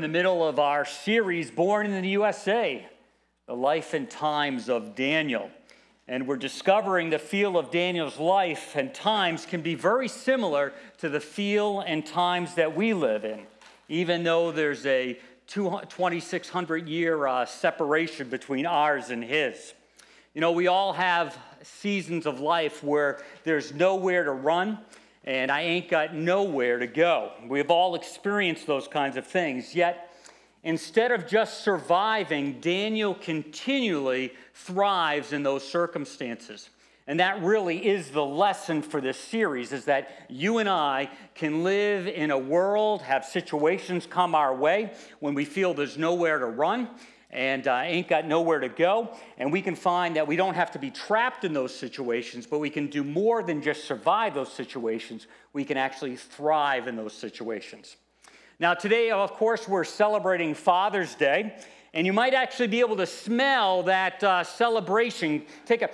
In the middle of our series, Born in the USA The Life and Times of Daniel. And we're discovering the feel of Daniel's life and times can be very similar to the feel and times that we live in, even though there's a 2,600 year uh, separation between ours and his. You know, we all have seasons of life where there's nowhere to run and I ain't got nowhere to go. We've all experienced those kinds of things. Yet, instead of just surviving, Daniel continually thrives in those circumstances. And that really is the lesson for this series is that you and I can live in a world, have situations come our way when we feel there's nowhere to run and uh, ain't got nowhere to go. And we can find that we don't have to be trapped in those situations, but we can do more than just survive those situations. We can actually thrive in those situations. Now, today, of course, we're celebrating Father's Day, and you might actually be able to smell that uh, celebration. Take a,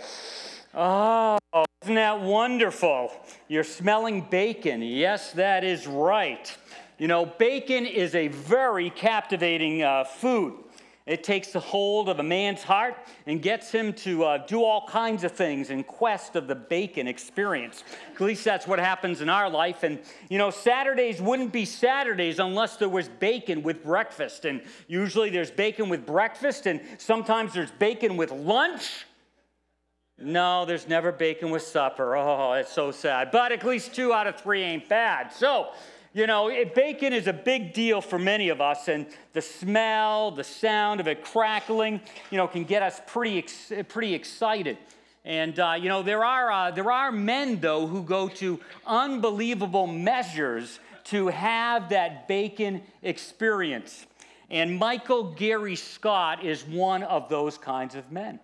oh, isn't that wonderful? You're smelling bacon. Yes, that is right. You know, bacon is a very captivating uh, food. It takes a hold of a man's heart and gets him to uh, do all kinds of things in quest of the bacon experience. At least that's what happens in our life. And, you know, Saturdays wouldn't be Saturdays unless there was bacon with breakfast. And usually there's bacon with breakfast, and sometimes there's bacon with lunch. No, there's never bacon with supper. Oh, it's so sad. But at least two out of three ain't bad. So, you know, it, bacon is a big deal for many of us, and the smell, the sound of it crackling, you know, can get us pretty, ex- pretty excited. And uh, you know, there are uh, there are men though who go to unbelievable measures to have that bacon experience. And Michael Gary Scott is one of those kinds of men.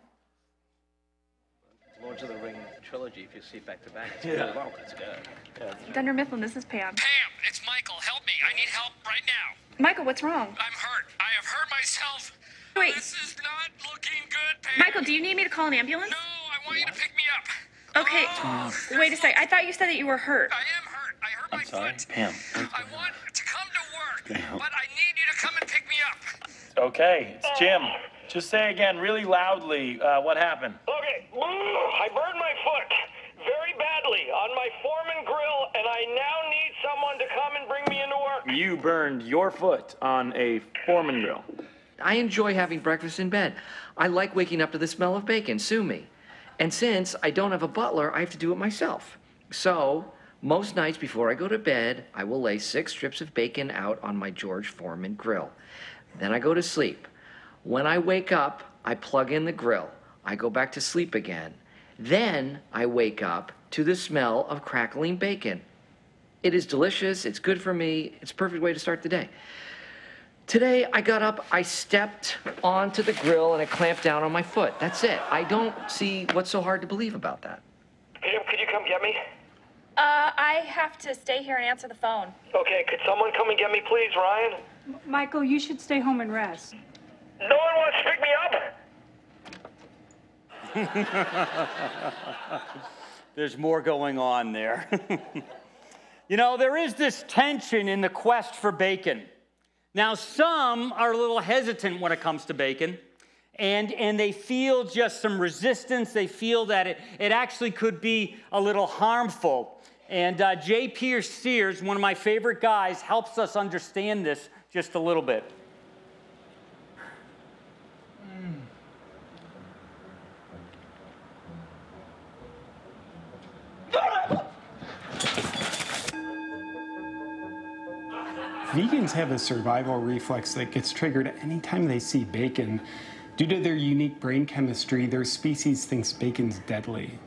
Lords of the Ring trilogy if you see back to back. It's yeah. really well. It's good. Yeah. Dunder Mifflin, this is Pam. Pam, it's Michael. Help me. I need help right now. Michael, what's wrong? I'm hurt. I have hurt myself. Wait. This is not looking good, Pam. Michael, do you need me to call an ambulance? No, I want you to pick me up. Okay. Oh, wait a sec. I thought you said that you were hurt. I am hurt. I hurt I'm my sorry. foot. Pam. I want to come to work, but I need you to come and pick me up. Okay, it's Jim. Just say again, really loudly, uh, what happened. Okay, I burned my foot very badly on my Foreman grill, and I now need someone to come and bring me into work. You burned your foot on a Foreman grill. I enjoy having breakfast in bed. I like waking up to the smell of bacon. Sue me. And since I don't have a butler, I have to do it myself. So, most nights before I go to bed, I will lay six strips of bacon out on my George Foreman grill. Then I go to sleep. When I wake up, I plug in the grill. I go back to sleep again. Then I wake up to the smell of crackling bacon. It is delicious, it's good for me, it's a perfect way to start the day. Today I got up, I stepped onto the grill, and it clamped down on my foot. That's it. I don't see what's so hard to believe about that. Pam, could you come get me? Uh, I have to stay here and answer the phone. Okay, could someone come and get me, please, Ryan? Michael, you should stay home and rest. No one wants to pick me up? There's more going on there. you know, there is this tension in the quest for bacon. Now, some are a little hesitant when it comes to bacon, and, and they feel just some resistance. They feel that it, it actually could be a little harmful. And uh, J. Pierce Sears, one of my favorite guys, helps us understand this just a little bit. Vegans have a survival reflex that gets triggered anytime they see bacon. Due to their unique brain chemistry, their species thinks bacon's deadly.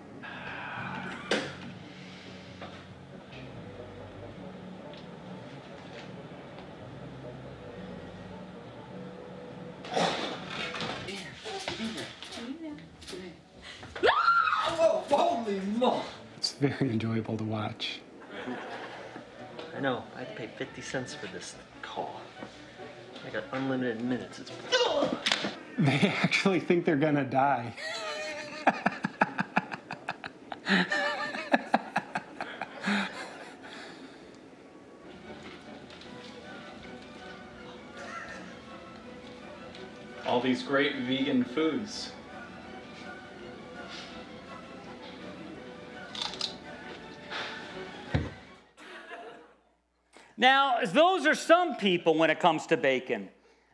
It's very enjoyable to watch. I know. I had to pay 50 cents for this call. I got unlimited minutes. It's. They actually think they're gonna die. all these great vegan foods. Now, those are some people when it comes to bacon.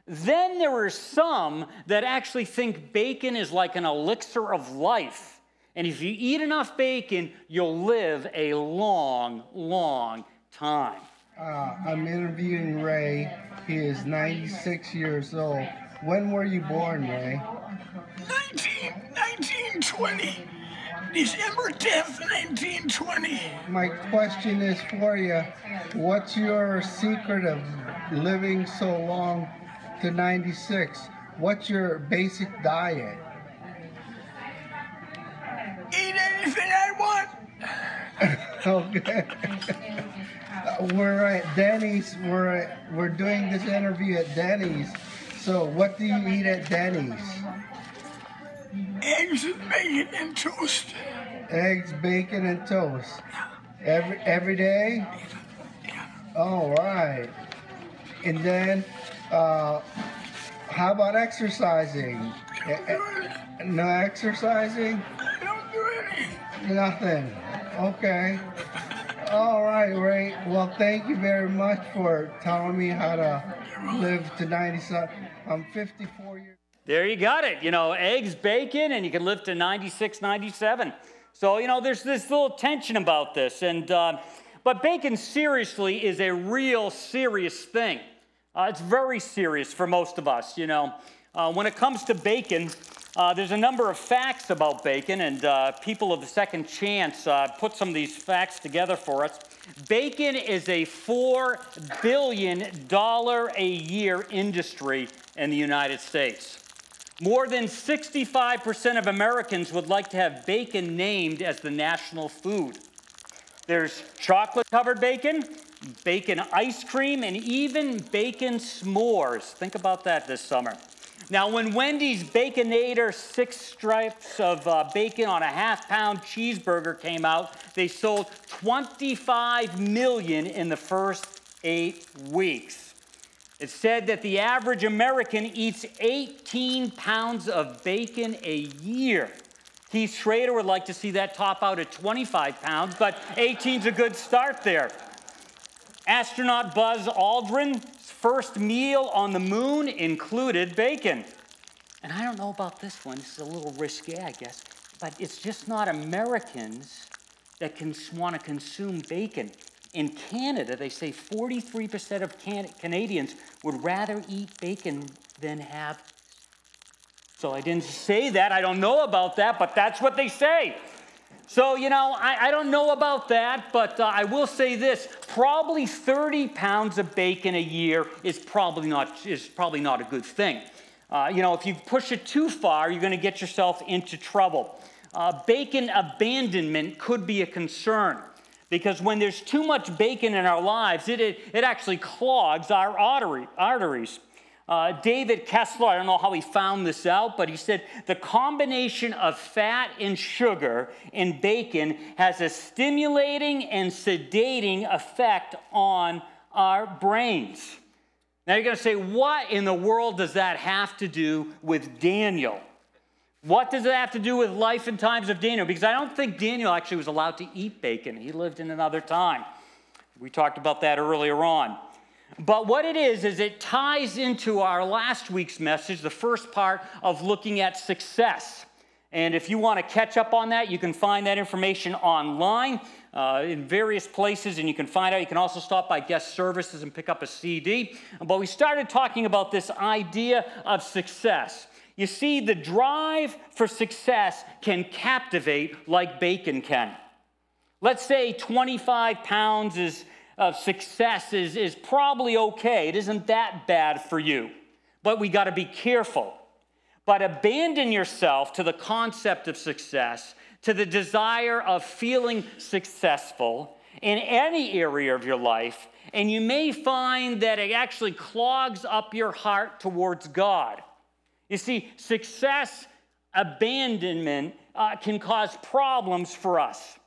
Then there are some that actually think bacon is like an elixir of life. And if you eat enough bacon, you'll live a long, long time. Uh, I'm interviewing Ray. He is 96 years old. When were you born, Ray? 19, 1920. December 10th, 1920. My question is for you. What's your secret of living so long to 96? What's your basic diet? Eat anything I want. okay. we're at Denny's. We're at, we're doing this interview at Denny's. So, what do you eat at Denny's? Eggs and bacon and toast. Eggs, bacon, and toast. Every every day. All right. And then, uh, how about exercising? No exercising? I don't do any. Nothing. Okay. All right, Ray. Well, thank you very much for telling me how to live to 97. I'm 54 years. There you got it. You know, eggs, bacon, and you can live to 96, 97. So, you know, there's this little tension about this. And, uh, but bacon seriously is a real serious thing. Uh, it's very serious for most of us, you know. Uh, when it comes to bacon, uh, there's a number of facts about bacon, and uh, people of the second chance uh, put some of these facts together for us. Bacon is a $4 billion a year industry in the United States. More than 65% of Americans would like to have bacon named as the national food. There's chocolate covered bacon, bacon ice cream, and even bacon s'mores. Think about that this summer. Now, when Wendy's Baconator six stripes of uh, bacon on a half pound cheeseburger came out, they sold 25 million in the first eight weeks. It said that the average American eats 18 pounds of bacon a year. Keith Schrader would like to see that top out at 25 pounds, but 18's a good start there. Astronaut Buzz Aldrin's first meal on the moon included bacon. And I don't know about this one, this is a little risque, I guess, but it's just not Americans that can want to consume bacon. In Canada, they say 43% of can- Canadians would rather eat bacon than have. So I didn't say that. I don't know about that, but that's what they say. So, you know, I, I don't know about that, but uh, I will say this probably 30 pounds of bacon a year is probably not, is probably not a good thing. Uh, you know, if you push it too far, you're going to get yourself into trouble. Uh, bacon abandonment could be a concern because when there's too much bacon in our lives, it, it, it actually clogs our artery, arteries. Uh, David Kessler, I don't know how he found this out, but he said the combination of fat and sugar in bacon has a stimulating and sedating effect on our brains. Now you're going to say, what in the world does that have to do with Daniel? What does it have to do with life and times of Daniel? Because I don't think Daniel actually was allowed to eat bacon. He lived in another time. We talked about that earlier on. But what it is, is it ties into our last week's message, the first part of looking at success. And if you want to catch up on that, you can find that information online uh, in various places, and you can find out. You can also stop by guest services and pick up a CD. But we started talking about this idea of success. You see, the drive for success can captivate like bacon can. Let's say 25 pounds is, of success is, is probably okay. It isn't that bad for you. But we got to be careful. But abandon yourself to the concept of success, to the desire of feeling successful in any area of your life, and you may find that it actually clogs up your heart towards God. You see, success abandonment uh, can cause problems for us.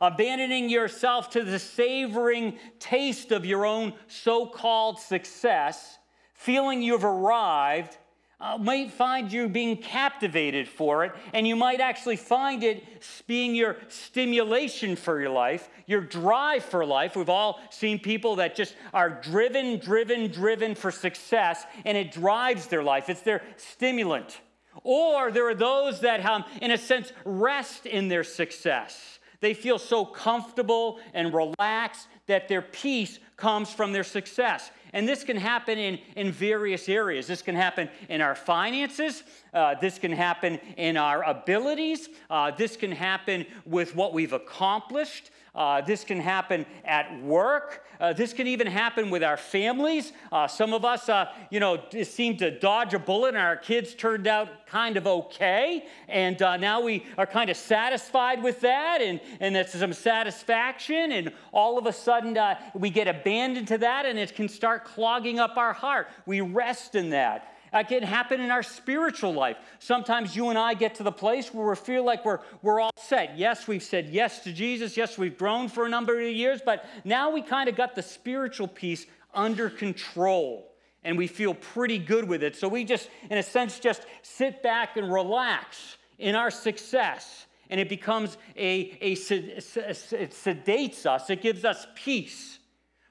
Abandoning yourself to the savoring taste of your own so called success, feeling you've arrived, uh, might find you being captivated for it, and you might actually find it being your stimulation for your life, your drive for life. We've all seen people that just are driven, driven, driven for success, and it drives their life. It's their stimulant. Or there are those that, um, in a sense, rest in their success. They feel so comfortable and relaxed that their peace comes from their success. And this can happen in, in various areas. This can happen in our finances. Uh, this can happen in our abilities. Uh, this can happen with what we've accomplished. Uh, this can happen at work. Uh, this can even happen with our families. Uh, some of us, uh, you know, seem to dodge a bullet, and our kids turned out kind of okay. And uh, now we are kind of satisfied with that, and, and that's some satisfaction. And all of a sudden, uh, we get abandoned to that, and it can start clogging up our heart. We rest in that. It can happen in our spiritual life. Sometimes you and I get to the place where we feel like we're, we're all set. Yes, we've said yes to Jesus. Yes, we've grown for a number of years, but now we kind of got the spiritual piece under control and we feel pretty good with it. So we just, in a sense, just sit back and relax in our success. And it becomes a, a, it sedates us, it gives us peace.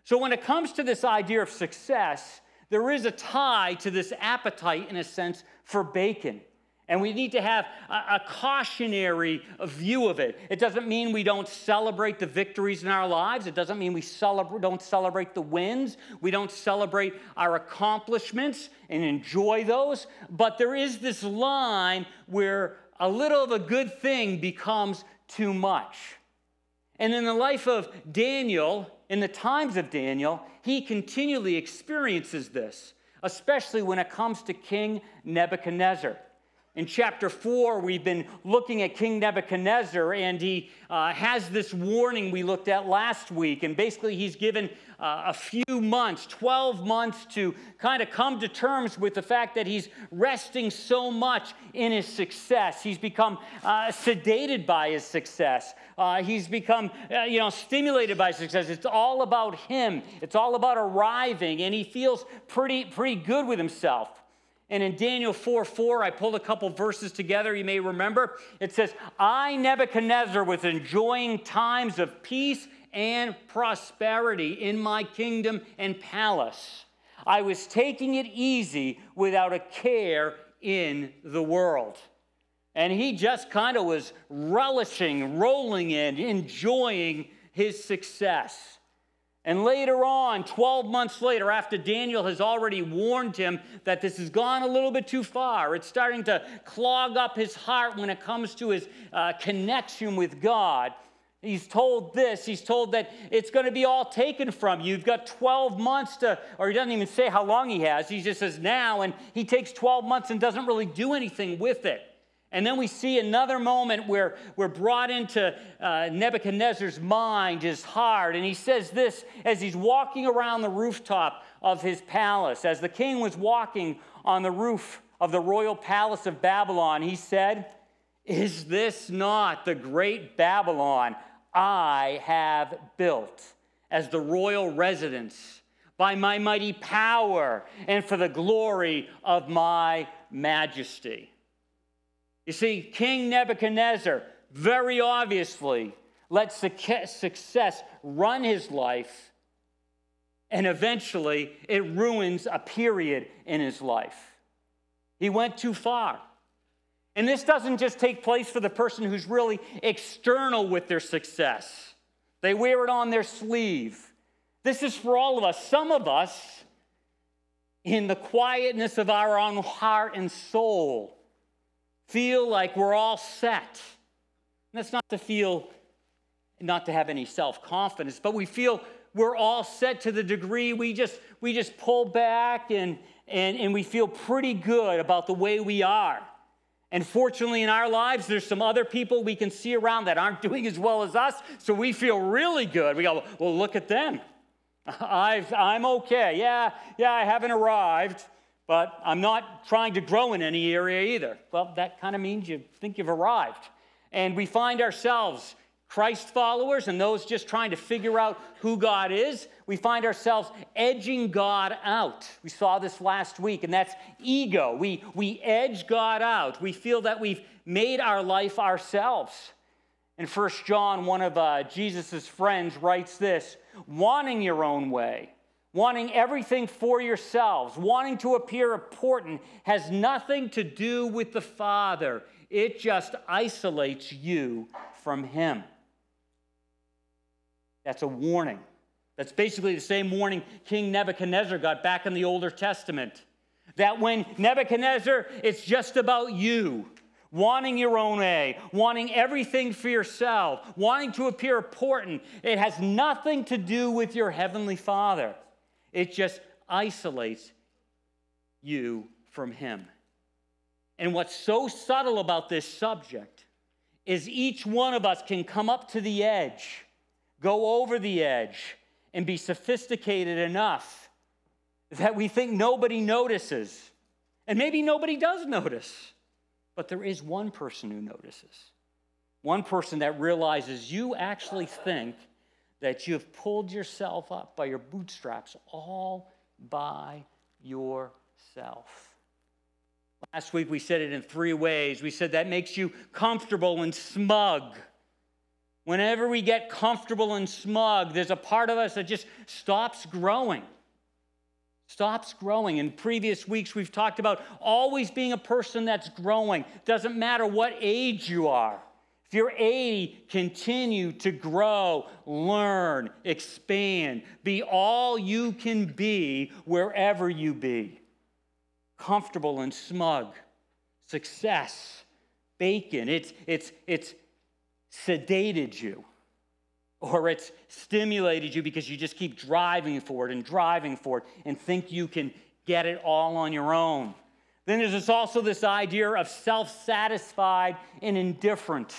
So when it comes to this idea of success, there is a tie to this appetite, in a sense, for bacon. And we need to have a, a, cautionary view of it. It doesn't mean we don't celebrate the victories in our lives. It doesn't mean we celebrate, don't celebrate the wins. We don't celebrate our accomplishments and enjoy those. But there is this line where a little of a good thing becomes too much. And in the life of Daniel, in the times of Daniel, he continually experiences this, especially when it comes to King Nebuchadnezzar. In chapter 4, we've been looking at King Nebuchadnezzar, and he uh, has this warning we looked at last week. And basically, he's given uh, a few months, 12 months, to kind of come to terms with the fact that he's resting so much in his success. He's become uh, sedated by his success. Uh, he's become, uh, you know, stimulated by success. It's all about him. It's all about arriving, and he feels pretty, pretty good with himself. And in Daniel 4 4, I pulled a couple verses together, you may remember. It says, I, Nebuchadnezzar, was enjoying times of peace and prosperity in my kingdom and palace. I was taking it easy without a care in the world. And he just kind of was relishing, rolling in, enjoying his success. And later on, 12 months later, after Daniel has already warned him that this has gone a little bit too far, it's starting to clog up his heart when it comes to his uh, connection with God. He's told this, he's told that it's going to be all taken from you. You've got 12 months to, or he doesn't even say how long he has. He just says now, and he takes 12 months and doesn't really do anything with it. And then we see another moment where we're brought into uh, Nebuchadnezzar's mind, his heart, and he says this as he's walking around the rooftop of his palace. As the king was walking on the roof of the royal palace of Babylon, he said, Is this not the great Babylon I have built as the royal residence by my mighty power and for the glory of my majesty? You see, King Nebuchadnezzar very obviously let success run his life, and eventually it ruins a period in his life. He went too far. And this doesn't just take place for the person who's really external with their success, they wear it on their sleeve. This is for all of us. Some of us, in the quietness of our own heart and soul, feel like we're all set. And that's not to feel, not to have any self confidence, but we feel we're all set to the degree we just we just pull back and, and, and we feel pretty good about the way we are. And fortunately, in our lives, there's some other people we can see around that aren't doing as well as us, so we feel really good. We go, well, look at them. I've, I'm okay. Yeah, yeah, I haven't arrived, but I'm not trying to grow in any area either. Well, that kind of means you think you've arrived. And we find ourselves Christ followers and those just trying to figure out who God is, we find ourselves edging God out. We saw this last week, and that's ego. We, we edge God out. We feel that we've made our life ourselves. In 1 John, one of uh, Jesus' friends writes this wanting your own way, wanting everything for yourselves, wanting to appear important has nothing to do with the Father. It just isolates you from Him. That's a warning. That's basically the same warning King Nebuchadnezzar got back in the Older Testament. That when Nebuchadnezzar, it's just about you, wanting your own way, wanting everything for yourself, wanting to appear important. It has nothing to do with your Heavenly Father. It just isolates you from Him. And what's so subtle about this subject is each one of us can come up to the edge go over the edge and be sophisticated enough that we think nobody notices. And maybe nobody does notice, but there is one person who notices. One person that realizes you actually think that you've pulled yourself up by your bootstraps all by yourself. Last week we said it in three ways. We said that makes you comfortable and smug. Whenever we get comfortable and smug, there's a part of us that just stops growing. Stops growing. In previous weeks, we've talked about always being a person that's growing. Doesn't matter what age you are. If you're 80, continue to grow, learn, expand, be all you can be wherever you be. Comfortable and smug. Success, bacon. It's, it's, it's sedated you or it's stimulated you because you just keep driving forward and driving forward and think you can get it all on your own. Then there's also this idea of self satisfied and indifferent.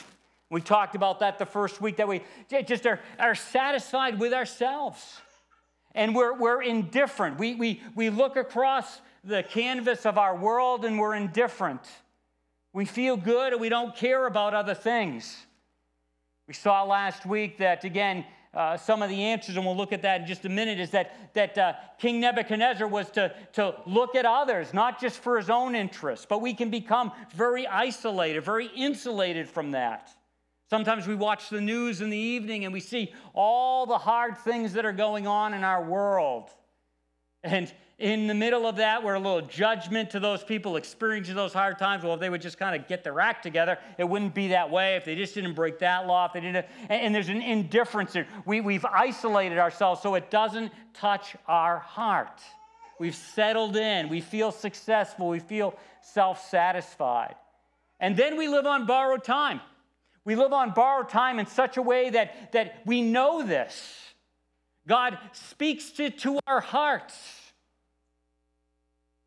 We talked about that the first week that we just are, are satisfied with ourselves and we're, we're indifferent. We, we, we look across the canvas of our world and we're indifferent. We feel good and we don't care about other things. We saw last week that, again, uh, some of the answers, and we'll look at that in just a minute, is that, that uh, King Nebuchadnezzar was to, to look at others, not just for his own interests, but we can become very isolated, very insulated from that. Sometimes we watch the news in the evening and we see all the hard things that are going on in our world. And in the middle of that, we're a little judgment to those people experiencing those hard times. Well, if they would just kind of get their act together, it wouldn't be that way. If they just didn't break that law, if they didn't, and there's an indifference. We, we've isolated ourselves so it doesn't touch our heart. We've settled in. We feel successful. We feel self satisfied. And then we live on borrowed time. We live on borrowed time in such a way that, that we know this. God speaks to, to our hearts.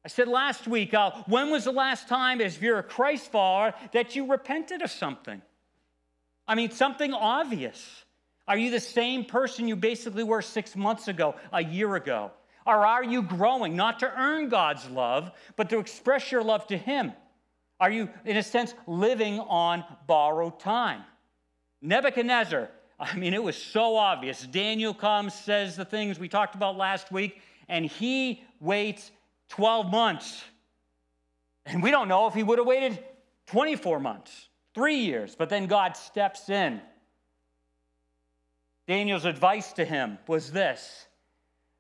I said last week, uh, when was the last time, if you're a Christ follower, that you repented of something? I mean, something obvious. Are you the same person you basically were six months ago, a year ago? Or are you growing, not to earn God's love, but to express your love to Him? Are you, in a sense, living on borrowed time? Nebuchadnezzar, I mean, it was so obvious. Daniel comes, says the things we talked about last week, and he waits 12 months. And we don't know if he would have waited 24 months, three years, but then God steps in. Daniel's advice to him was this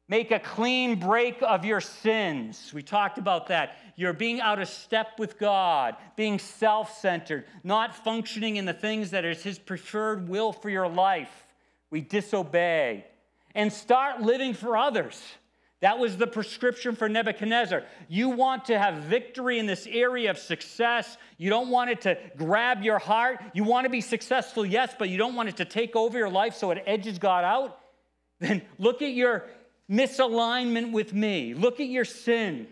make a clean break of your sins. We talked about that. You're being out of step with God, being self centered, not functioning in the things that is His preferred will for your life. We disobey. And start living for others. That was the prescription for Nebuchadnezzar. You want to have victory in this area of success. You don't want it to grab your heart. You want to be successful, yes, but you don't want it to take over your life so it edges God out. Then look at your misalignment with me. Look at your sin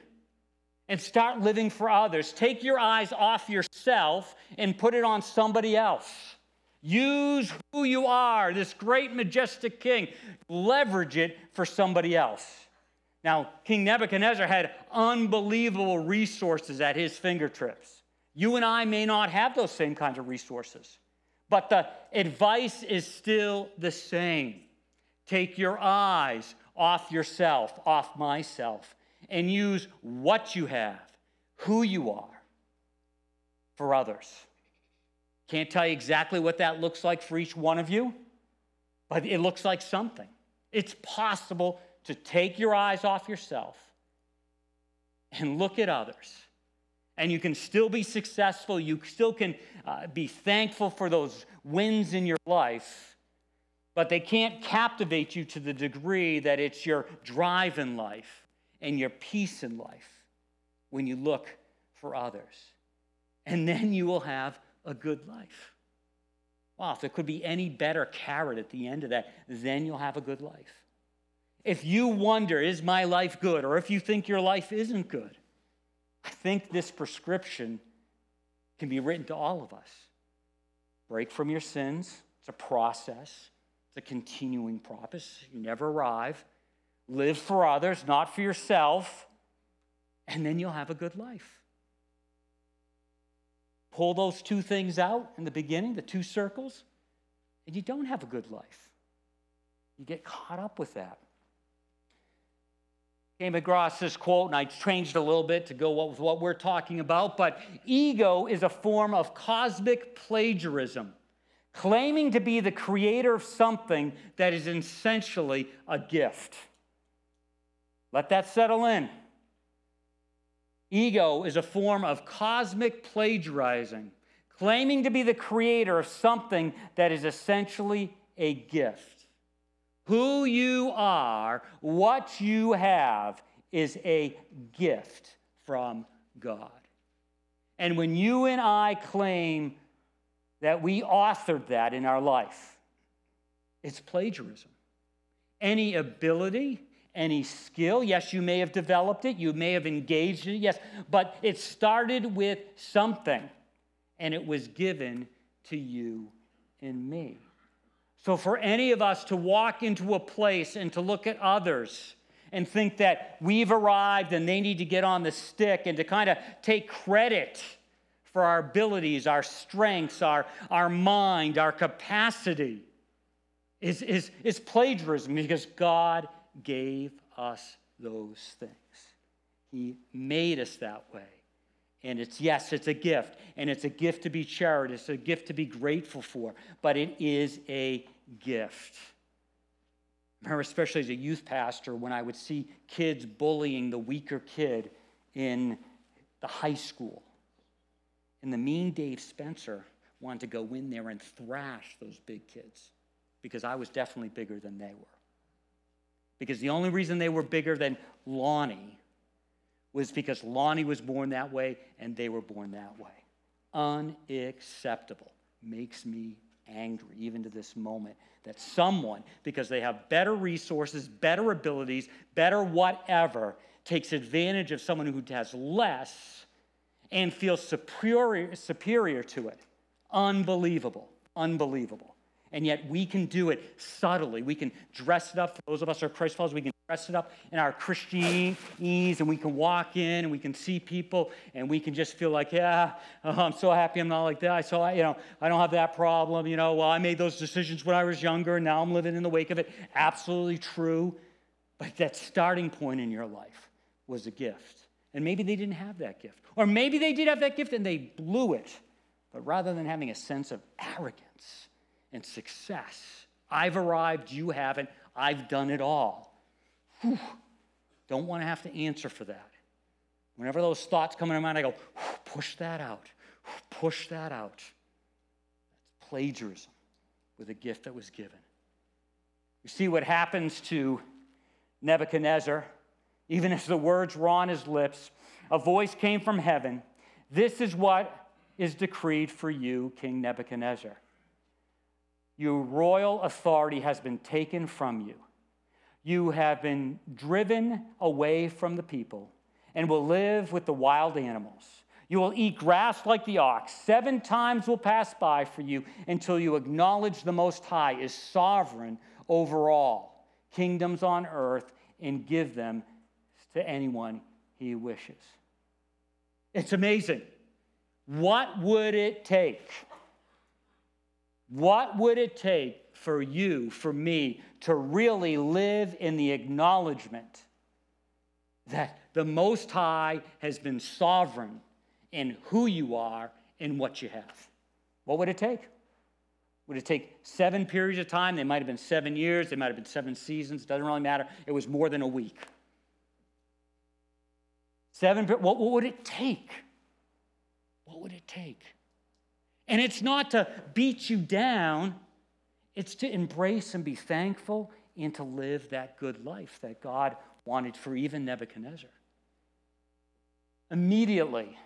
and start living for others. Take your eyes off yourself and put it on somebody else. Use who you are, this great, majestic king. Leverage it for somebody else. Now, King Nebuchadnezzar had unbelievable resources at his fingertips. You and I may not have those same kinds of resources, But the advice is still the same. Take your eyes off yourself, off myself, and use what you have, who you are, for others. Can't tell you exactly what that looks like for each one of you, but it looks like something. It's possible to take your eyes off yourself and look at others. And you can still be successful. You still can uh, be thankful for those wins in your life, but they can't captivate you to the degree that it's your drive in life and your peace in life when you look for others. And then you will have a good life. Wow, if there could be any better carrot at the end of that, then you'll have a good life. If you wonder, is my life good? Or if you think your life isn't good, I think this prescription can be written to all of us. Break from your sins. It's a process, it's a continuing process. You never arrive. Live for others, not for yourself, and then you'll have a good life. Pull those two things out in the beginning, the two circles, and you don't have a good life. You get caught up with that came across this quote, and I changed a little bit to go with what we're talking about. But ego is a form of cosmic plagiarism, claiming to be the creator of something that is essentially a gift. Let that settle in. Ego is a form of cosmic plagiarizing, claiming to be the creator of something that is essentially a gift. Who you are, what you have, is a gift from God. And when you and I claim that we authored that in our life, it's plagiarism. Any ability, any skill, yes, you may have developed it, you may have engaged in it, yes, but it started with something and it was given to you and me. So, for any of us to walk into a place and to look at others and think that we've arrived and they need to get on the stick and to kind of take credit for our abilities, our strengths, our, our mind, our capacity is, is, is plagiarism because God gave us those things. He made us that way. And it's, yes, it's a gift, and it's a gift to be cherished, it's a gift to be grateful for, but it is a gift. I remember, especially as a youth pastor, when I would see kids bullying the weaker kid in the high school. And the mean Dave Spencer wanted to go in there and thrash those big kids because I was definitely bigger than they were. Because the only reason they were bigger than Lonnie was because Lonnie was born that way and they were born that way. Unacceptable. Makes me angry, even to this moment, that someone, because they have better resources, better abilities, better whatever, takes advantage of someone who has less and feel superior, superior to it. Unbelievable. Unbelievable. And yet we can do it subtly. We can dress it up. For those of us who are Christ followers, we can dress it up in our Christianese and we can walk in and we can see people and we can just feel like, yeah, oh, I'm so happy I'm not like that. So I, you know, I don't have that problem. You know, well, I made those decisions when I was younger and now I'm living in the wake of it. Absolutely true. But that starting point in your life was a gift. And maybe they didn't have that gift. Or maybe they did have that gift and they blew it. But rather than having a sense of arrogance, and success. I've arrived, you haven't. I've done it all. Whew. Don't want to have to answer for that. Whenever those thoughts come in my mind, I go, push that out, push that out. That's plagiarism with a gift that was given. You see what happens to Nebuchadnezzar, even as the words were on his lips, a voice came from heaven This is what is decreed for you, King Nebuchadnezzar. Your royal authority has been taken from you. You have been driven away from the people and will live with the wild animals. You will eat grass like the ox. Seven times will pass by for you until you acknowledge the Most High is sovereign over all kingdoms on earth and give them to anyone he wishes. It's amazing. What would it take What would it take for you, for me, to really live in the acknowledgement that the Most High has been sovereign in who you are and what you have? What would it take? Would it take seven periods of time? They might have been seven years, they might have been seven seasons, doesn't really matter. It was more than a week. Seven, what, what would it take? What would it take? And it's not to beat you down, it's to embrace and be thankful and to live that good life that God wanted for even Nebuchadnezzar. Immediately,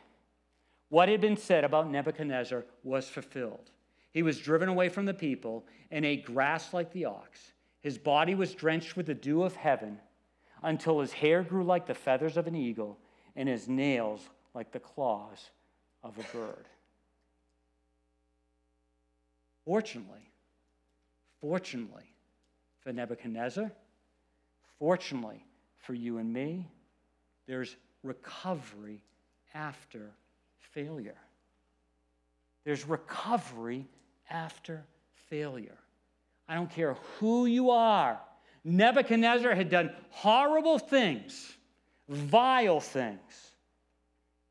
what had been said about Nebuchadnezzar was fulfilled. He was driven away from the people and ate grass like the ox. His body was drenched with the dew of heaven until his hair grew like the feathers of an eagle and his nails like the claws of a bird. Fortunately, fortunately for Nebuchadnezzar, fortunately for you and me, there's recovery after failure. There's recovery after failure. I don't care who you are. Nebuchadnezzar had done horrible things, vile things,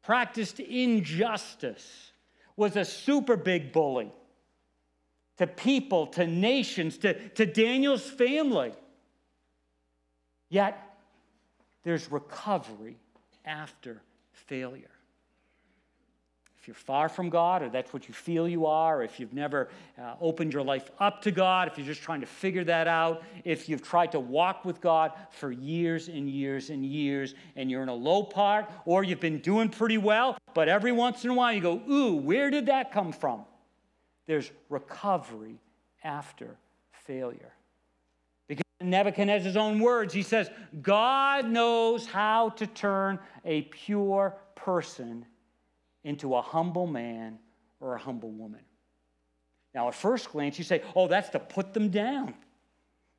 practiced injustice, was a super big bully to people, to nations, to, to Daniel's family. Yet, there's recovery after failure. If you're far from God, or that's what you feel you are, or if you've never uh, opened your life up to God, if you're just trying to figure that out, if you've tried to walk with God for years and years and years, and you're in a low part, or you've been doing pretty well, but every once in a while you go, Ooh, where did that come from? There's recovery after failure. Because in Nebuchadnezzar's own words, he says, God knows how to turn a pure person into a humble man or a humble woman. Now, at first glance, you say, oh, that's to put them down.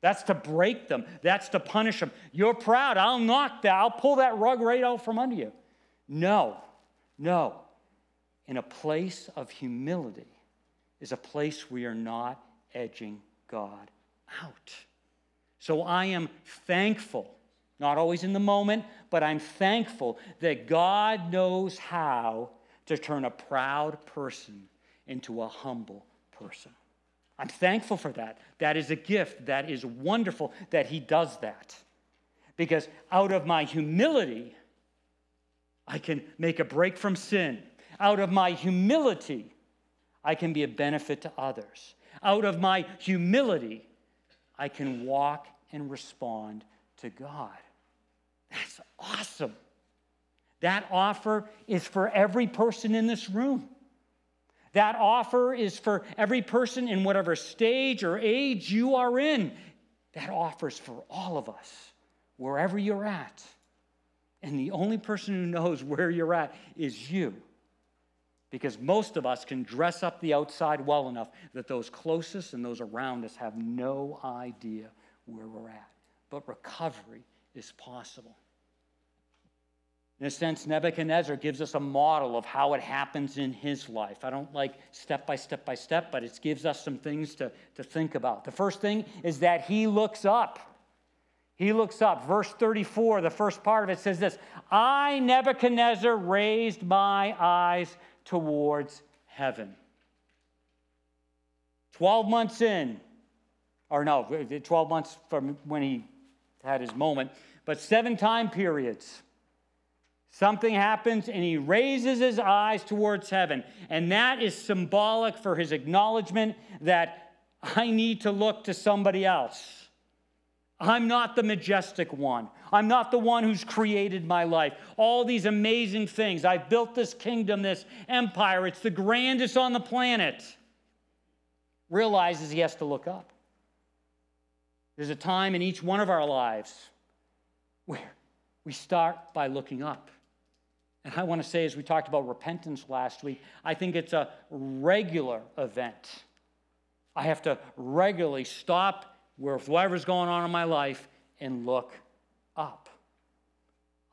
That's to break them. That's to punish them. You're proud. I'll knock that. I'll pull that rug right out from under you. No, no. In a place of humility is a place we are not edging God out. So I am thankful, not always in the moment, but I'm thankful that God knows how to turn a proud person into a humble person. I'm thankful for that. That is a gift. That is wonderful that He does that. Because out of my humility, I can make a break from sin. Out of my humility, I can be a benefit to others. Out of my humility, I can walk and respond to God. That's awesome. That offer is for every person in this room. That offer is for every person in whatever stage or age you are in. That offer is for all of us, wherever you're at. And the only person who knows where you're at is you. Because most of us can dress up the outside well enough that those closest and those around us have no idea where we're at. But recovery is possible. In a sense, Nebuchadnezzar gives us a model of how it happens in his life. I don't like step by step by step, but it gives us some things to, to think about. The first thing is that he looks up. He looks up. Verse 34, the first part of it says this I, Nebuchadnezzar, raised my eyes towards heaven. 12 months in, or no, 12 months from when he had his moment, but seven time periods. Something happens and he raises his eyes towards heaven. And that is symbolic for his acknowledgement that I need to look to somebody else. I'm not the majestic one. I'm not the one who's created my life. All these amazing things. I've built this kingdom, this empire. It's the grandest on the planet. Realizes he has to look up. There's a time in each one of our lives where we start by looking up. And I want to say, as we talked about repentance last week, I think it's a regular event. I have to regularly stop where whatever's going on in my life and look up.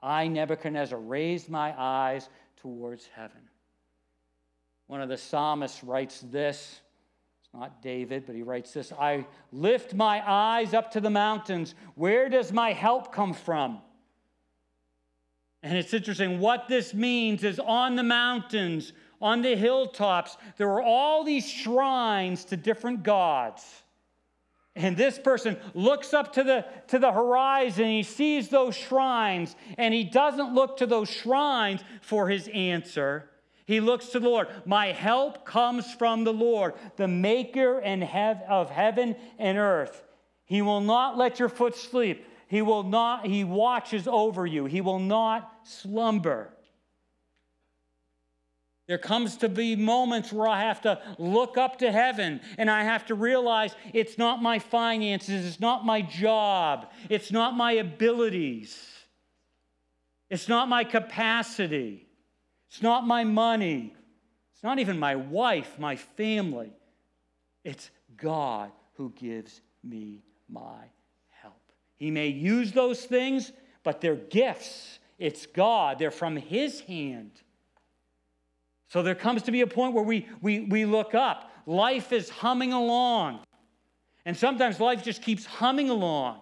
I, Nebuchadnezzar, raised my eyes towards heaven. One of the psalmists writes this. It's not David, but he writes this I lift my eyes up to the mountains. Where does my help come from? And it's interesting. What this means is on the mountains, on the hilltops, there were all these shrines to different gods. And this person looks up to the, to the horizon, he sees those shrines, and he doesn't look to those shrines for his answer. He looks to the Lord. My help comes from the Lord, the maker and of heaven and earth. He will not let your foot sleep. He will not, he watches over you. He will not slumber. There comes to be moments where I have to look up to heaven and I have to realize it's not my finances, it's not my job, it's not my abilities, it's not my capacity, it's not my money, it's not even my wife, my family. It's God who gives me my he may use those things, but they're gifts. It's God, they're from His hand. So there comes to be a point where we, we, we look up. Life is humming along. And sometimes life just keeps humming along.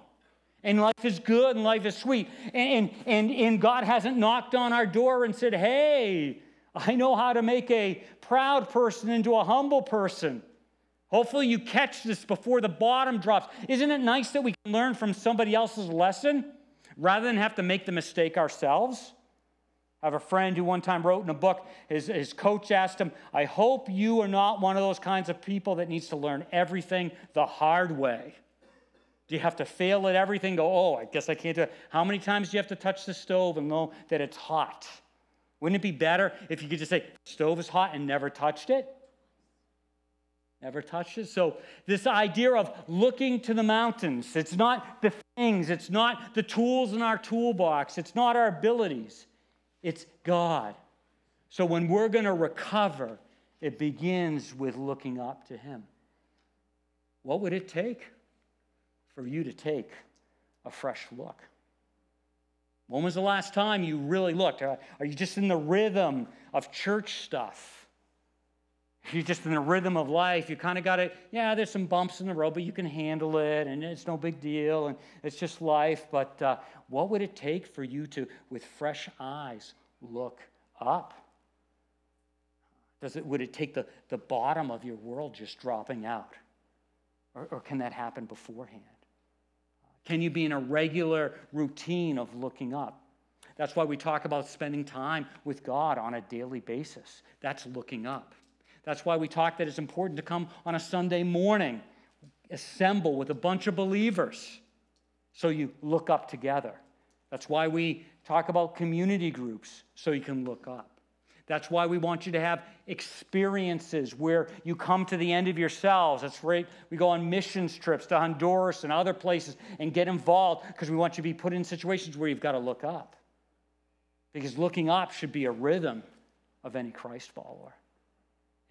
And life is good and life is sweet. And, and, and God hasn't knocked on our door and said, Hey, I know how to make a proud person into a humble person. Hopefully, you catch this before the bottom drops. Isn't it nice that we can learn from somebody else's lesson rather than have to make the mistake ourselves? I have a friend who one time wrote in a book, his, his coach asked him, I hope you are not one of those kinds of people that needs to learn everything the hard way. Do you have to fail at everything? Go, oh, I guess I can't do it. How many times do you have to touch the stove and know that it's hot? Wouldn't it be better if you could just say, stove is hot and never touched it? Never touched it. So, this idea of looking to the mountains, it's not the things, it's not the tools in our toolbox, it's not our abilities, it's God. So, when we're going to recover, it begins with looking up to Him. What would it take for you to take a fresh look? When was the last time you really looked? Uh, are you just in the rhythm of church stuff? You're just in the rhythm of life, you kind of got it. Yeah, there's some bumps in the road, but you can handle it, and it's no big deal, and it's just life. But uh, what would it take for you to, with fresh eyes, look up? Does it, would it take the, the bottom of your world just dropping out? Or, or can that happen beforehand? Can you be in a regular routine of looking up? That's why we talk about spending time with God on a daily basis. That's looking up. That's why we talk that it's important to come on a Sunday morning, assemble with a bunch of believers so you look up together. That's why we talk about community groups so you can look up. That's why we want you to have experiences where you come to the end of yourselves. That's right. We go on missions trips to Honduras and other places and get involved because we want you to be put in situations where you've got to look up. Because looking up should be a rhythm of any Christ follower.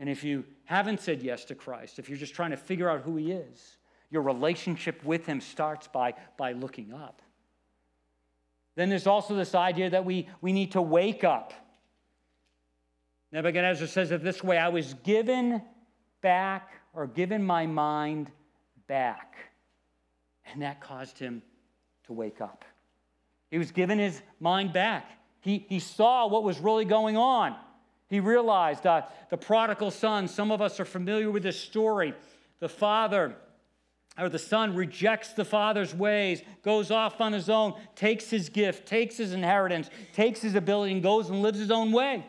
And if you haven't said yes to Christ, if you're just trying to figure out who He is, your relationship with Him starts by, by looking up. Then there's also this idea that we, we need to wake up. Nebuchadnezzar says it this way I was given back or given my mind back. And that caused him to wake up. He was given his mind back. He, he saw what was really going on. He realized that the prodigal son, some of us are familiar with this story. The father or the son rejects the father's ways, goes off on his own, takes his gift, takes his inheritance, takes his ability, and goes and lives his own way.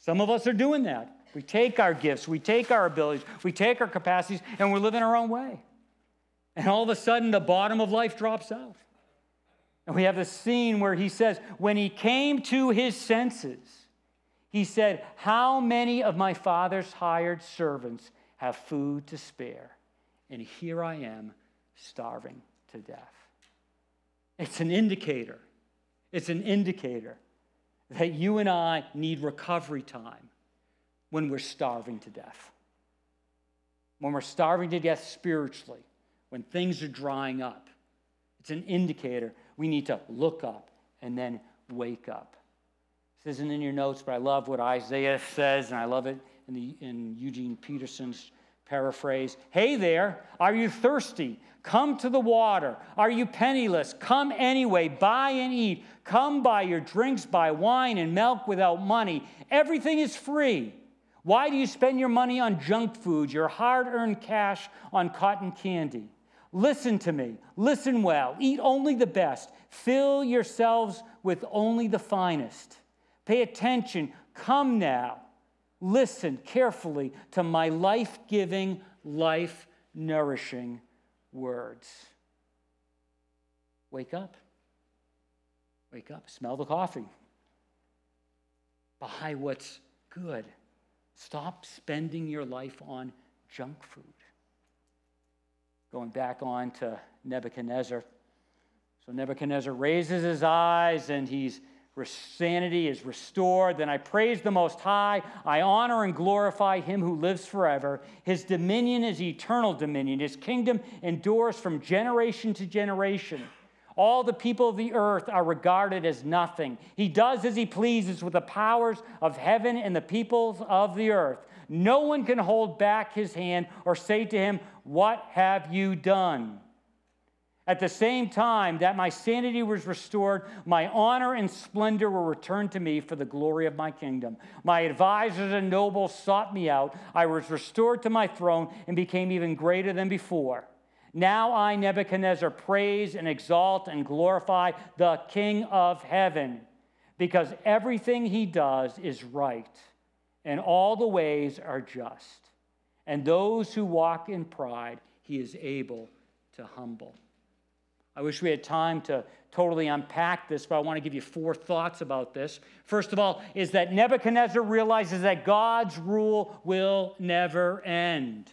Some of us are doing that. We take our gifts, we take our abilities, we take our capacities, and we're living our own way. And all of a sudden, the bottom of life drops out. And we have this scene where he says, When he came to his senses, he said, How many of my father's hired servants have food to spare? And here I am starving to death. It's an indicator. It's an indicator that you and I need recovery time when we're starving to death. When we're starving to death spiritually, when things are drying up, it's an indicator we need to look up and then wake up. This isn't in your notes, but I love what Isaiah says, and I love it in, the, in Eugene Peterson's Paraphrase Hey there, are you thirsty? Come to the water. Are you penniless? Come anyway, buy and eat. Come buy your drinks, buy wine and milk without money. Everything is free. Why do you spend your money on junk food, your hard earned cash on cotton candy? Listen to me. Listen well. Eat only the best. Fill yourselves with only the finest. Pay attention. Come now. Listen carefully to my life giving, life nourishing words. Wake up. Wake up. Smell the coffee. Buy what's good. Stop spending your life on junk food. Going back on to Nebuchadnezzar. So Nebuchadnezzar raises his eyes and he's sanity is restored. Then I praise the Most High. I honor and glorify Him who lives forever. His dominion is eternal dominion. His kingdom endures from generation to generation. All the people of the earth are regarded as nothing. He does as he pleases with the powers of heaven and the peoples of the earth. No one can hold back his hand or say to him, What have you done? At the same time that my sanity was restored, my honor and splendor were returned to me for the glory of my kingdom. My advisors and nobles sought me out. I was restored to my throne and became even greater than before. Now I, Nebuchadnezzar, praise and exalt and glorify the King of heaven, because everything he does is right, and all the ways are just. And those who walk in pride, he is able to humble. I wish we had time to totally unpack this, but I want to give you four thoughts about this. First of all, is that Nebuchadnezzar realizes that God's rule will never end.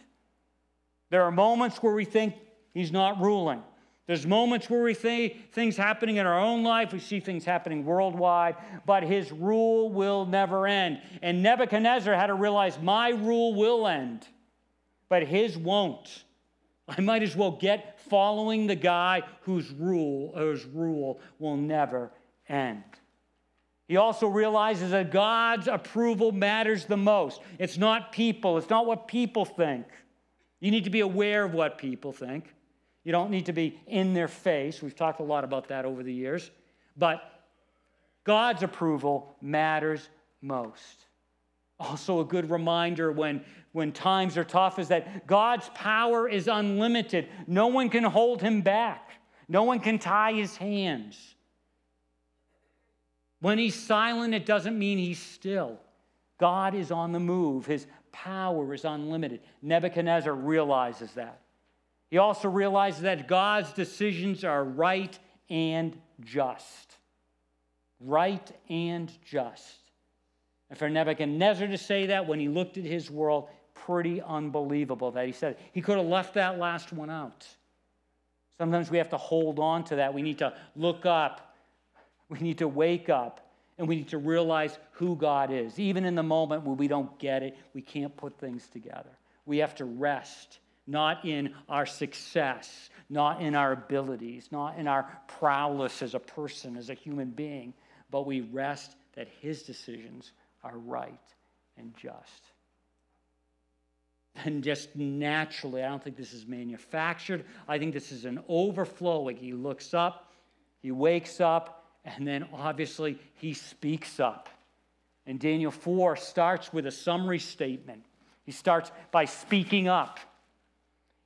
There are moments where we think he's not ruling. There's moments where we see things happening in our own life, we see things happening worldwide, but his rule will never end. And Nebuchadnezzar had to realize my rule will end, but his won't. I might as well get following the guy whose rule, whose rule will never end. He also realizes that God's approval matters the most. It's not people, it's not what people think. You need to be aware of what people think. You don't need to be in their face. We've talked a lot about that over the years. But God's approval matters most. Also, a good reminder when when times are tough is that God's power is unlimited. No one can hold him back, no one can tie his hands. When he's silent, it doesn't mean he's still. God is on the move, his power is unlimited. Nebuchadnezzar realizes that. He also realizes that God's decisions are right and just. Right and just. And for Nebuchadnezzar to say that when he looked at his world, pretty unbelievable that he said he could have left that last one out. Sometimes we have to hold on to that. We need to look up. We need to wake up. And we need to realize who God is. Even in the moment when we don't get it, we can't put things together. We have to rest, not in our success, not in our abilities, not in our prowess as a person, as a human being, but we rest that His decisions are right and just and just naturally, I don't think this is manufactured. I think this is an overflowing. He looks up, he wakes up, and then obviously he speaks up. And Daniel 4 starts with a summary statement. He starts by speaking up.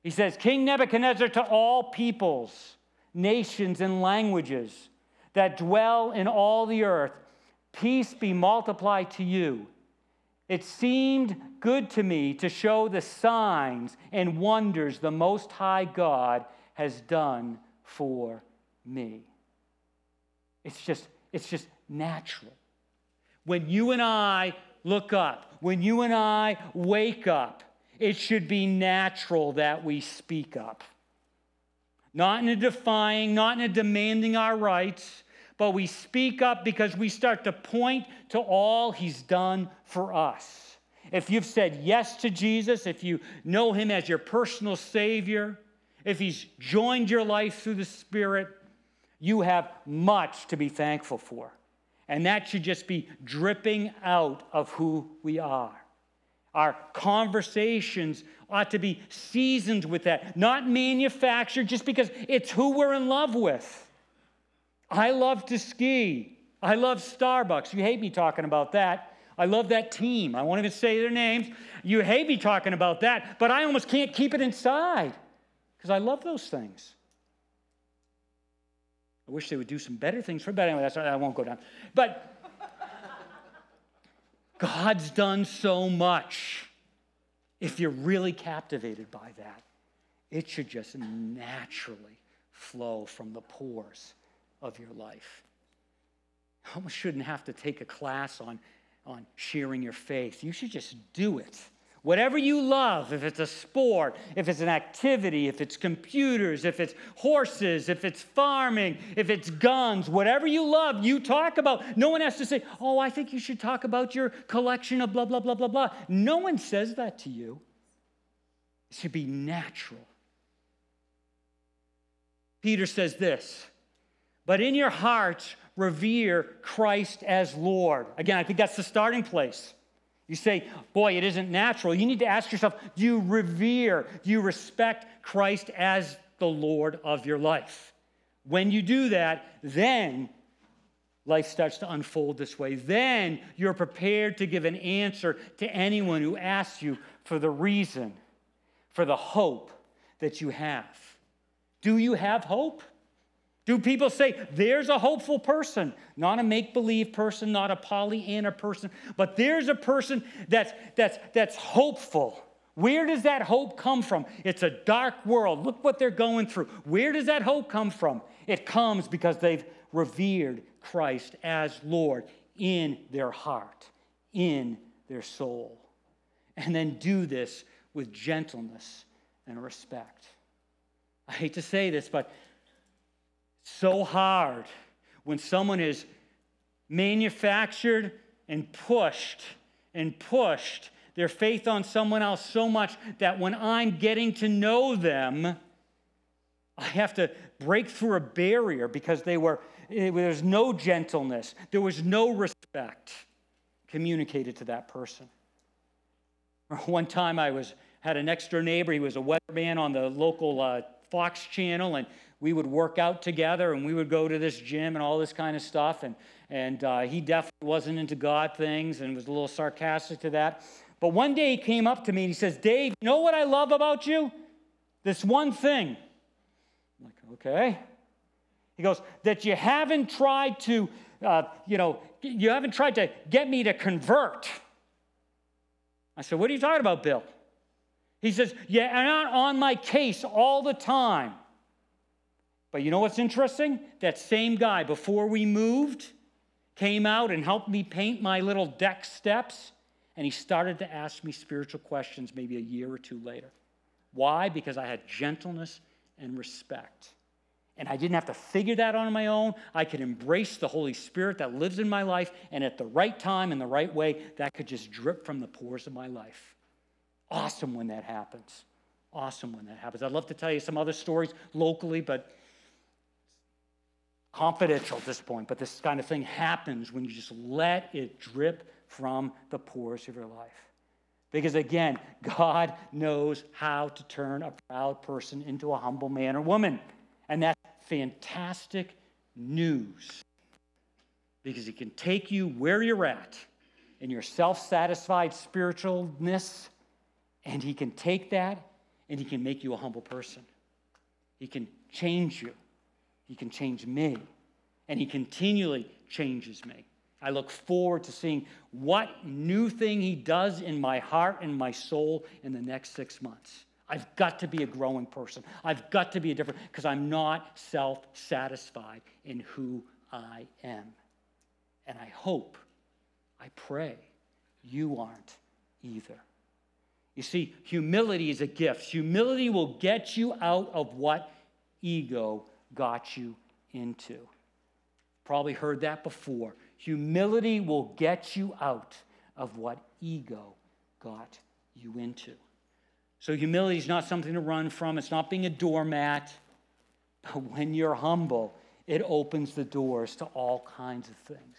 He says, King Nebuchadnezzar to all peoples, nations, and languages that dwell in all the earth, peace be multiplied to you. It seemed good to me to show the signs and wonders the Most High God has done for me. It's just, it's just natural. When you and I look up, when you and I wake up, it should be natural that we speak up. Not in a defying, not in a demanding our rights, but we speak up because we start to point to all he's done for us. If you've said yes to Jesus, if you know him as your personal Savior, if he's joined your life through the Spirit, you have much to be thankful for. And that should just be dripping out of who we are. Our conversations ought to be seasoned with that, not manufactured just because it's who we're in love with. I love to ski. I love Starbucks. You hate me talking about that. I love that team. I won't even say their names. You hate me talking about that, but I almost can't keep it inside because I love those things. I wish they would do some better things for, but anyway, that's, I won't go down. But God's done so much. If you're really captivated by that, it should just naturally flow from the pores of your life. You almost shouldn't have to take a class on, on sharing your faith. You should just do it. Whatever you love, if it's a sport, if it's an activity, if it's computers, if it's horses, if it's farming, if it's guns, whatever you love, you talk about. No one has to say, Oh, I think you should talk about your collection of blah, blah, blah, blah, blah. No one says that to you. It should be natural. Peter says this, but in your hearts, revere Christ as Lord. Again, I think that's the starting place. You say, boy, it isn't natural. You need to ask yourself, do you revere, do you respect Christ as the Lord of your life? When you do that, then life starts to unfold this way. Then you're prepared to give an answer to anyone who asks you for the reason, for the hope that you have. Do you have hope? Do people say, there's a hopeful person, not a make believe person, not a Pollyanna person, but there's a person that's, that's, that's hopeful? Where does that hope come from? It's a dark world. Look what they're going through. Where does that hope come from? It comes because they've revered Christ as Lord in their heart, in their soul. And then do this with gentleness and respect. I hate to say this, but so hard when someone is manufactured and pushed and pushed their faith on someone else so much that when I'm getting to know them, I have to break through a barrier because they were there's no gentleness, there was no respect communicated to that person. One time I was had an extra neighbor. He was a weatherman on the local uh, Fox channel, and we would work out together and we would go to this gym and all this kind of stuff. And, and uh, he definitely wasn't into God things and was a little sarcastic to that. But one day he came up to me and he says, Dave, you know what I love about you? This one thing. I'm like, okay. He goes, that you haven't tried to, uh, you know, you haven't tried to get me to convert. I said, what are you talking about, Bill? He says, yeah, I'm not on my case all the time. But you know what's interesting? That same guy, before we moved, came out and helped me paint my little deck steps, and he started to ask me spiritual questions maybe a year or two later. Why? Because I had gentleness and respect. And I didn't have to figure that on my own. I could embrace the Holy Spirit that lives in my life, and at the right time, in the right way, that could just drip from the pores of my life. Awesome when that happens. Awesome when that happens. I'd love to tell you some other stories locally, but confidential at this point, but this kind of thing happens when you just let it drip from the pores of your life. Because again, God knows how to turn a proud person into a humble man or woman. And that's fantastic news. Because He can take you where you're at in your self satisfied spiritualness, and He can take that and He can make you a humble person. He can change you. He can change me, and He continually changes me. I look forward to seeing what new thing He does in my heart and my soul in the next six months. I've got to be a growing person. I've got to be a different, because I'm not self satisfied in who I am. And I hope, I pray, you aren't either. You see, humility is a gift. Humility will get you out of what ego got you into. Probably heard that before. Humility will get you out of what ego got you into. So, humility is not something to run from, it's not being a doormat. But when you're humble, it opens the doors to all kinds of things.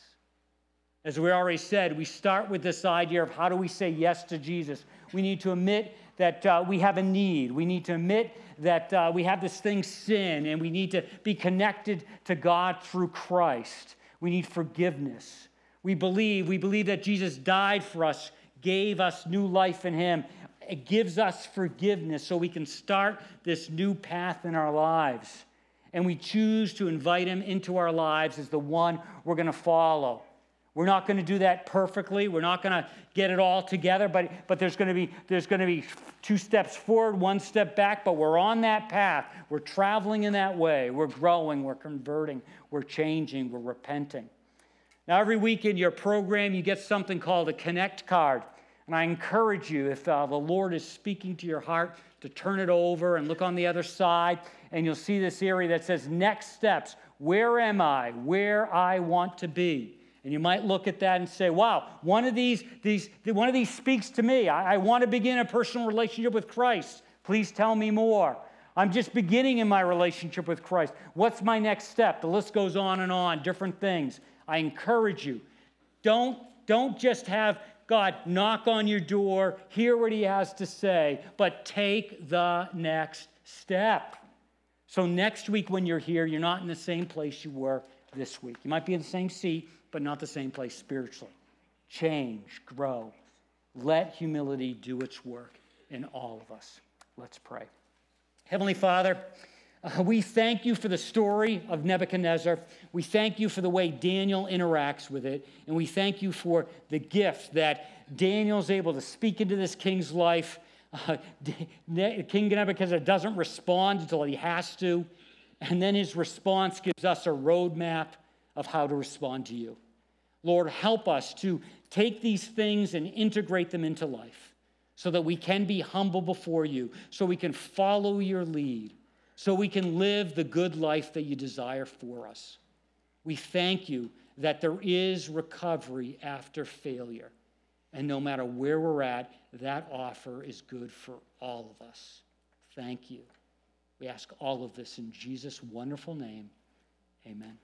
As we already said, we start with this idea of how do we say yes to Jesus. We need to admit that uh, we have a need. We need to admit that uh, we have this thing, sin, and we need to be connected to God through Christ. We need forgiveness. We believe, we believe that Jesus died for us, gave us new life in Him. It gives us forgiveness so we can start this new path in our lives. And we choose to invite Him into our lives as the one we're going to follow. We're not going to do that perfectly. We're not going to get it all together, but, but there's going to be there's going to be two steps forward, one step back, but we're on that path. We're traveling in that way. We're growing, we're converting, we're changing, we're repenting. Now, every week in your program, you get something called a connect card. And I encourage you, if uh, the Lord is speaking to your heart, to turn it over and look on the other side, and you'll see this area that says next steps. Where am I? Where I want to be. And you might look at that and say, wow, one of these, these, one of these speaks to me. I, I want to begin a personal relationship with Christ. Please tell me more. I'm just beginning in my relationship with Christ. What's my next step? The list goes on and on, different things. I encourage you, don't, don't just have God knock on your door, hear what he has to say, but take the next step. So next week when you're here, you're not in the same place you were this week. You might be in the same seat, but not the same place spiritually. Change, grow. Let humility do its work in all of us. Let's pray. Heavenly Father, uh, we thank you for the story of Nebuchadnezzar. We thank you for the way Daniel interacts with it. And we thank you for the gift that Daniel's able to speak into this king's life. Uh, King Nebuchadnezzar doesn't respond until he has to. And then his response gives us a roadmap of how to respond to you. Lord, help us to take these things and integrate them into life so that we can be humble before you, so we can follow your lead, so we can live the good life that you desire for us. We thank you that there is recovery after failure. And no matter where we're at, that offer is good for all of us. Thank you. We ask all of this in Jesus' wonderful name. Amen.